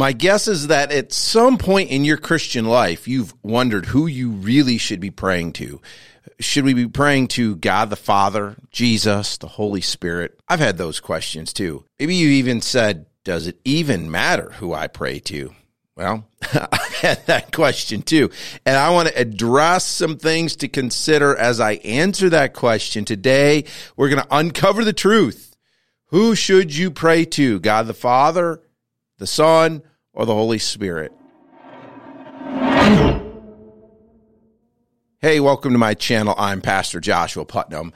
My guess is that at some point in your Christian life, you've wondered who you really should be praying to. Should we be praying to God the Father, Jesus, the Holy Spirit? I've had those questions too. Maybe you even said, Does it even matter who I pray to? Well, I've had that question too. And I want to address some things to consider as I answer that question. Today, we're going to uncover the truth. Who should you pray to? God the Father, the Son, or the Holy Spirit? Hey, welcome to my channel. I'm Pastor Joshua Putnam.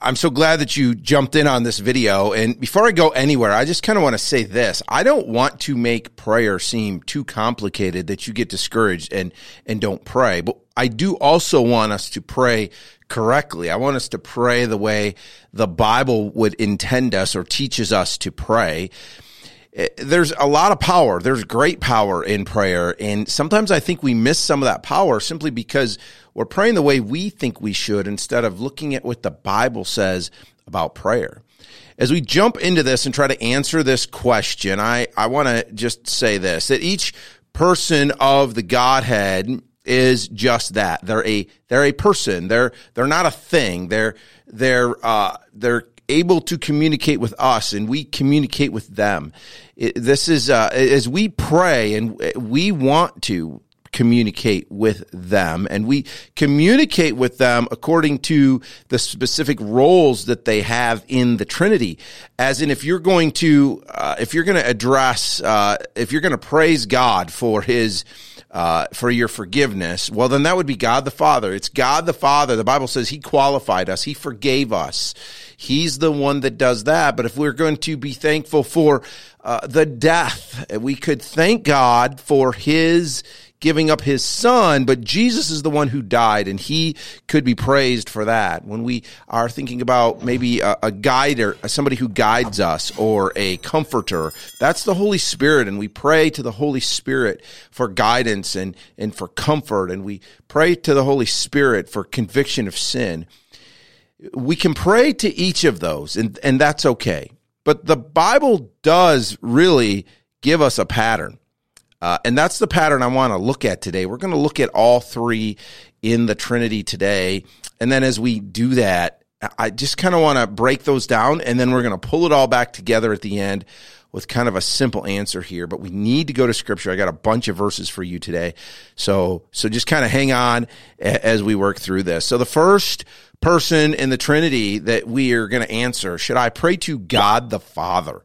I'm so glad that you jumped in on this video. And before I go anywhere, I just kind of want to say this. I don't want to make prayer seem too complicated that you get discouraged and, and don't pray. But I do also want us to pray correctly. I want us to pray the way the Bible would intend us or teaches us to pray. Eh, there's a lot of power. There's great power in prayer. And sometimes I think we miss some of that power simply because we're praying the way we think we should instead of looking at what the Bible says about prayer. As we jump into this and try to answer this question, I, I want to just say this that each person of the Godhead is just that. They're a they're a person. They're they're not a thing. They're they're uh, they're able to communicate with us and we communicate with them. It, this is, uh, as we pray and we want to communicate with them and we communicate with them according to the specific roles that they have in the Trinity. As in, if you're going to, uh, if you're going to address, uh, if you're going to praise God for his, uh, for your forgiveness, well, then that would be God the Father. It's God the Father. The Bible says He qualified us. He forgave us. He's the one that does that. But if we're going to be thankful for uh, the death, we could thank God for His giving up his son, but Jesus is the one who died and he could be praised for that. When we are thinking about maybe a, a or somebody who guides us or a comforter, that's the Holy Spirit. And we pray to the Holy Spirit for guidance and, and for comfort. And we pray to the Holy Spirit for conviction of sin. We can pray to each of those and, and that's okay. But the Bible does really give us a pattern. Uh, and that's the pattern I want to look at today. We're going to look at all three in the Trinity today. And then as we do that, I just kind of want to break those down and then we're going to pull it all back together at the end with kind of a simple answer here, but we need to go to scripture. I got a bunch of verses for you today. So, so just kind of hang on as we work through this. So the first person in the Trinity that we are going to answer, should I pray to God the Father?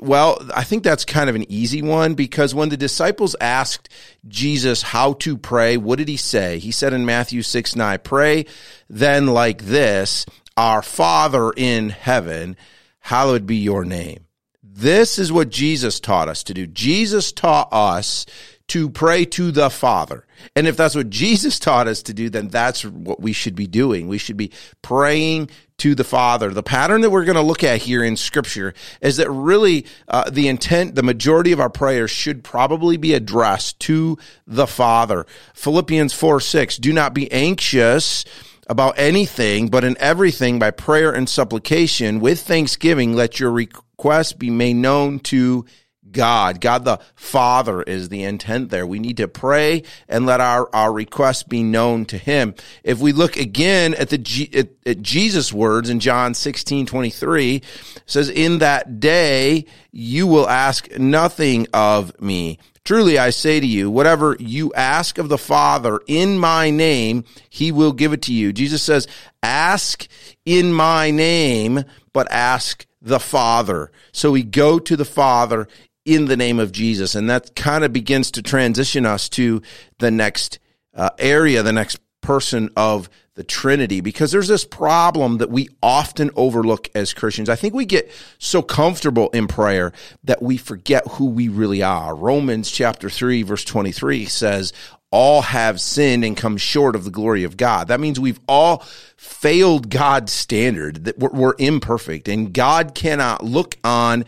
Well, I think that's kind of an easy one because when the disciples asked Jesus how to pray, what did he say? He said in Matthew 6 9, pray then like this, Our Father in heaven, hallowed be your name. This is what Jesus taught us to do. Jesus taught us to pray to the Father. And if that's what Jesus taught us to do, then that's what we should be doing. We should be praying to the Father. The pattern that we're going to look at here in Scripture is that really uh, the intent, the majority of our prayers should probably be addressed to the Father. Philippians 4 6, do not be anxious about anything, but in everything by prayer and supplication with thanksgiving, let your requests be made known to God. God the Father is the intent there. We need to pray and let our, our requests be known to Him. If we look again at the at, at Jesus' words in John 16, 23, says, In that day you will ask nothing of me. Truly I say to you, whatever you ask of the Father in my name, he will give it to you. Jesus says, ask in my name, but ask the Father. So we go to the Father in the name of Jesus. And that kind of begins to transition us to the next uh, area, the next person of the Trinity, because there's this problem that we often overlook as Christians. I think we get so comfortable in prayer that we forget who we really are. Romans chapter 3, verse 23 says, all have sinned and come short of the glory of God. That means we've all failed God's standard, that we're, we're imperfect, and God cannot look on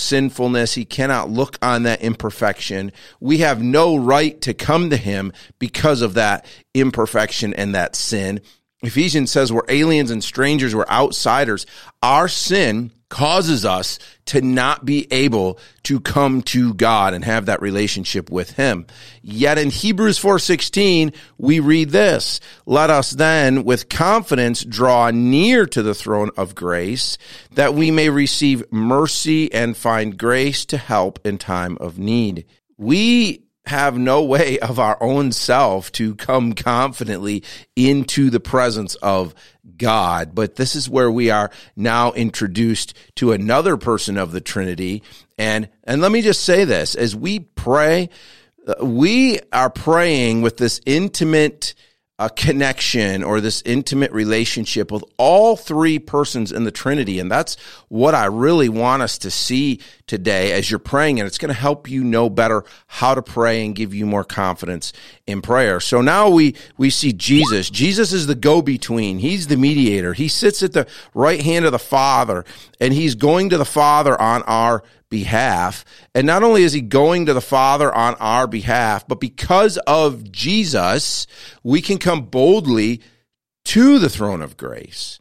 sinfulness. He cannot look on that imperfection. We have no right to come to him because of that imperfection and that sin. Ephesians says we're aliens and strangers, we're outsiders. Our sin causes us to not be able to come to God and have that relationship with him. Yet in Hebrews 4:16 we read this, let us then with confidence draw near to the throne of grace that we may receive mercy and find grace to help in time of need. We have no way of our own self to come confidently into the presence of God. But this is where we are now introduced to another person of the Trinity. And, and let me just say this as we pray, uh, we are praying with this intimate, a connection or this intimate relationship with all three persons in the Trinity. And that's what I really want us to see today as you're praying. And it's going to help you know better how to pray and give you more confidence in prayer. So now we, we see Jesus. Jesus is the go between. He's the mediator. He sits at the right hand of the Father and he's going to the Father on our behalf. And not only is he going to the Father on our behalf, but because of Jesus, we can come boldly to the throne of grace.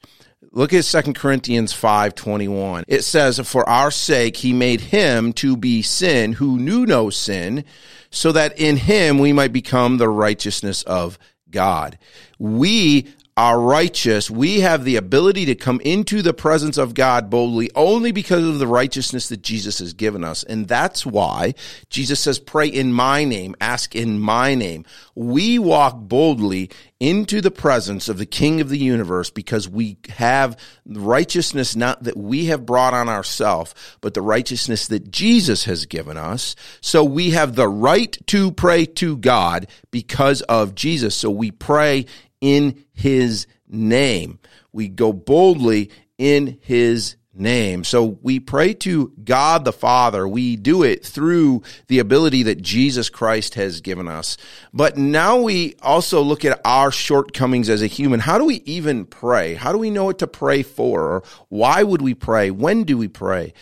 Look at 2 Corinthians 5:21. It says, "For our sake he made him to be sin who knew no sin, so that in him we might become the righteousness of God." We are righteous, we have the ability to come into the presence of God boldly only because of the righteousness that Jesus has given us. And that's why Jesus says, pray in my name, ask in my name. We walk boldly into the presence of the King of the universe because we have righteousness not that we have brought on ourselves, but the righteousness that Jesus has given us. So we have the right to pray to God because of Jesus. So we pray in his name. We go boldly in his name. So we pray to God the Father. We do it through the ability that Jesus Christ has given us. But now we also look at our shortcomings as a human. How do we even pray? How do we know what to pray for? Or why would we pray? When do we pray?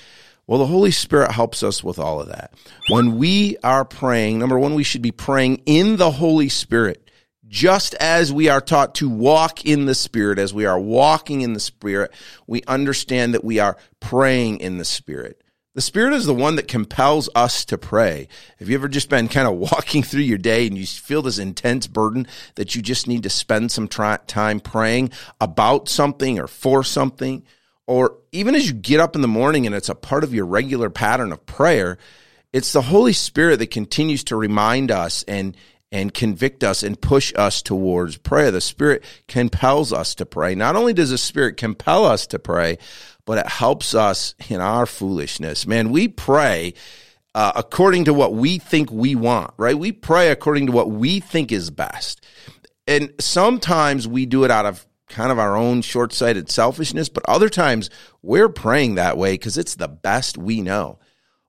Well, the Holy Spirit helps us with all of that. When we are praying, number one, we should be praying in the Holy Spirit just as we are taught to walk in the Spirit, as we are walking in the Spirit, we understand that we are praying in the Spirit. The Spirit is the one that compels us to pray. Have you ever just been kind of walking through your day and you feel this intense burden that you just need to spend some time praying about something or for something? Or even as you get up in the morning and it's a part of your regular pattern of prayer, it's the Holy Spirit that continues to remind us and and convict us and push us towards prayer. The Spirit compels us to pray. Not only does the Spirit compel us to pray, but it helps us in our foolishness. Man, we pray uh, according to what we think we want, right? We pray according to what we think is best. And sometimes we do it out of kind of our own short sighted selfishness, but other times we're praying that way because it's the best we know.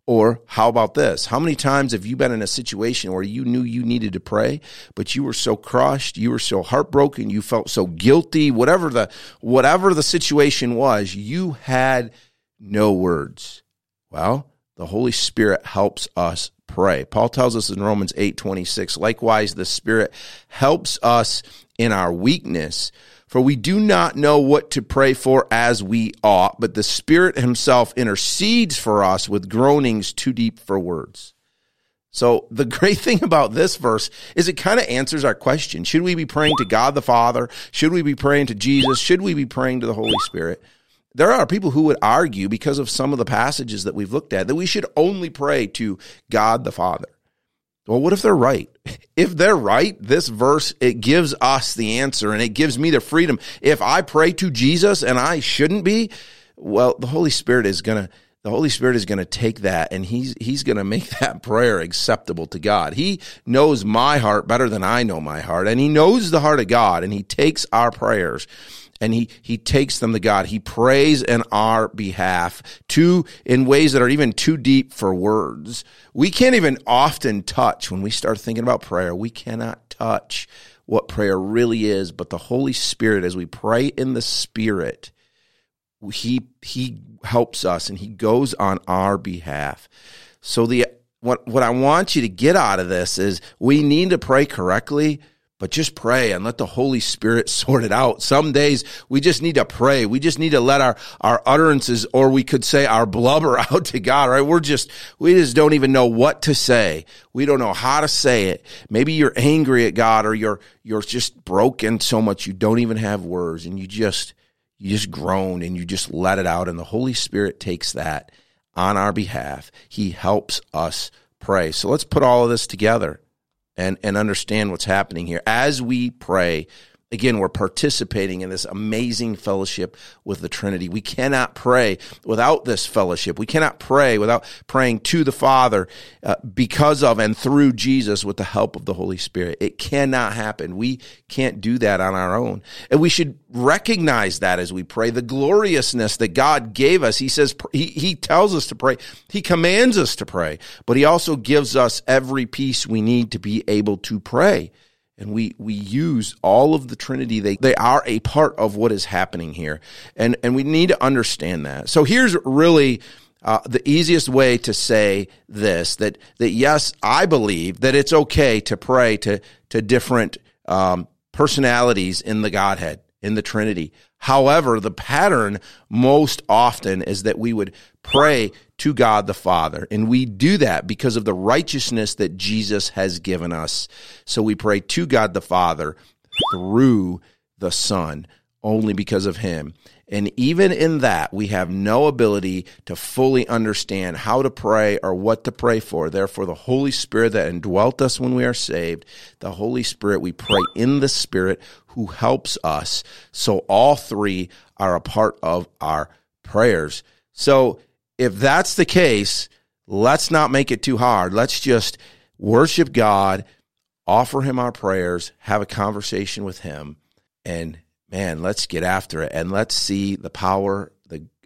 Or how about this? How many times have you been in a situation where you knew you needed to pray, but you were so crushed, you were so heartbroken, you felt so guilty, whatever the whatever the situation was, you had no words. Well, the Holy Spirit helps us pray. Paul tells us in Romans 8:26, likewise the Spirit helps us in our weakness for we do not know what to pray for as we ought, but the Spirit Himself intercedes for us with groanings too deep for words. So the great thing about this verse is it kind of answers our question. Should we be praying to God the Father? Should we be praying to Jesus? Should we be praying to the Holy Spirit? There are people who would argue because of some of the passages that we've looked at that we should only pray to God the Father. Well, what if they're right? If they're right, this verse, it gives us the answer and it gives me the freedom. If I pray to Jesus and I shouldn't be, well, the Holy Spirit is going to, the Holy Spirit is going to take that and he's, he's going to make that prayer acceptable to God. He knows my heart better than I know my heart and he knows the heart of God and he takes our prayers and he he takes them to God. He prays in our behalf to in ways that are even too deep for words. We can't even often touch when we start thinking about prayer. We cannot touch what prayer really is, but the Holy Spirit as we pray in the Spirit, he he helps us and he goes on our behalf. So the what what I want you to get out of this is we need to pray correctly but just pray and let the Holy Spirit sort it out. Some days we just need to pray. We just need to let our, our utterances, or we could say our blubber out to God, right? We're just, we just don't even know what to say. We don't know how to say it. Maybe you're angry at God or you're, you're just broken so much you don't even have words and you just, you just groan and you just let it out. And the Holy Spirit takes that on our behalf. He helps us pray. So let's put all of this together and, and understand what's happening here. As we pray, again, we're participating in this amazing fellowship with the Trinity. We cannot pray without this fellowship. We cannot pray without praying to the Father uh, because of and through Jesus with the help of the Holy Spirit. It cannot happen. We can't do that on our own. And we should recognize that as we pray, the gloriousness that God gave us. He says, he, he tells us to pray. He commands us to pray, but he also gives us every piece we need to be able to pray and we we use all of the trinity. They they are a part of what is happening here. And and we need to understand that. So here's really uh, the easiest way to say this that that yes i believe that it's okay to pray to to different um, personalities in the godhead in the trinity however the pattern most often is that we would pray to God the Father. And we do that because of the righteousness that Jesus has given us. So we pray to God the Father through the Son, only because of Him. And even in that, we have no ability to fully understand how to pray or what to pray for. Therefore, the Holy Spirit that indwelt us when we are saved, the Holy Spirit, we pray in the Spirit who helps us. So all three are a part of our prayers. So if that's the case, let's not make it too hard. Let's just worship God, offer Him our prayers, have a conversation with Him, and man, let's get after it and let's see the power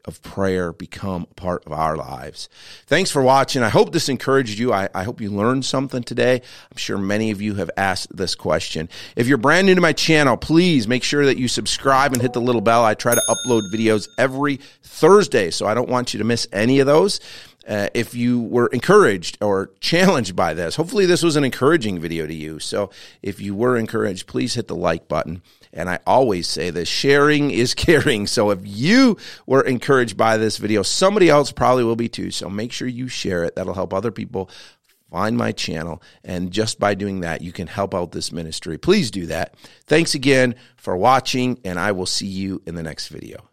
of prayer become a part of our lives. Thanks for watching. I hope this encouraged you. I, I, hope you learned something today. I'm sure many of you have asked this question. If you're brand new to my channel, please make sure that you subscribe and hit the little bell. I try to upload videos every Thursday, so I don't want you to miss any of those. Uh, if you were encouraged or challenged by this, hopefully this was an encouraging video to you. So if you were encouraged, please hit the like button. And I always say this sharing is caring. So if you were encouraged by this video, somebody else probably will be too. So make sure you share it. That'll help other people find my channel. And just by doing that, you can help out this ministry. Please do that. Thanks again for watching, and I will see you in the next video.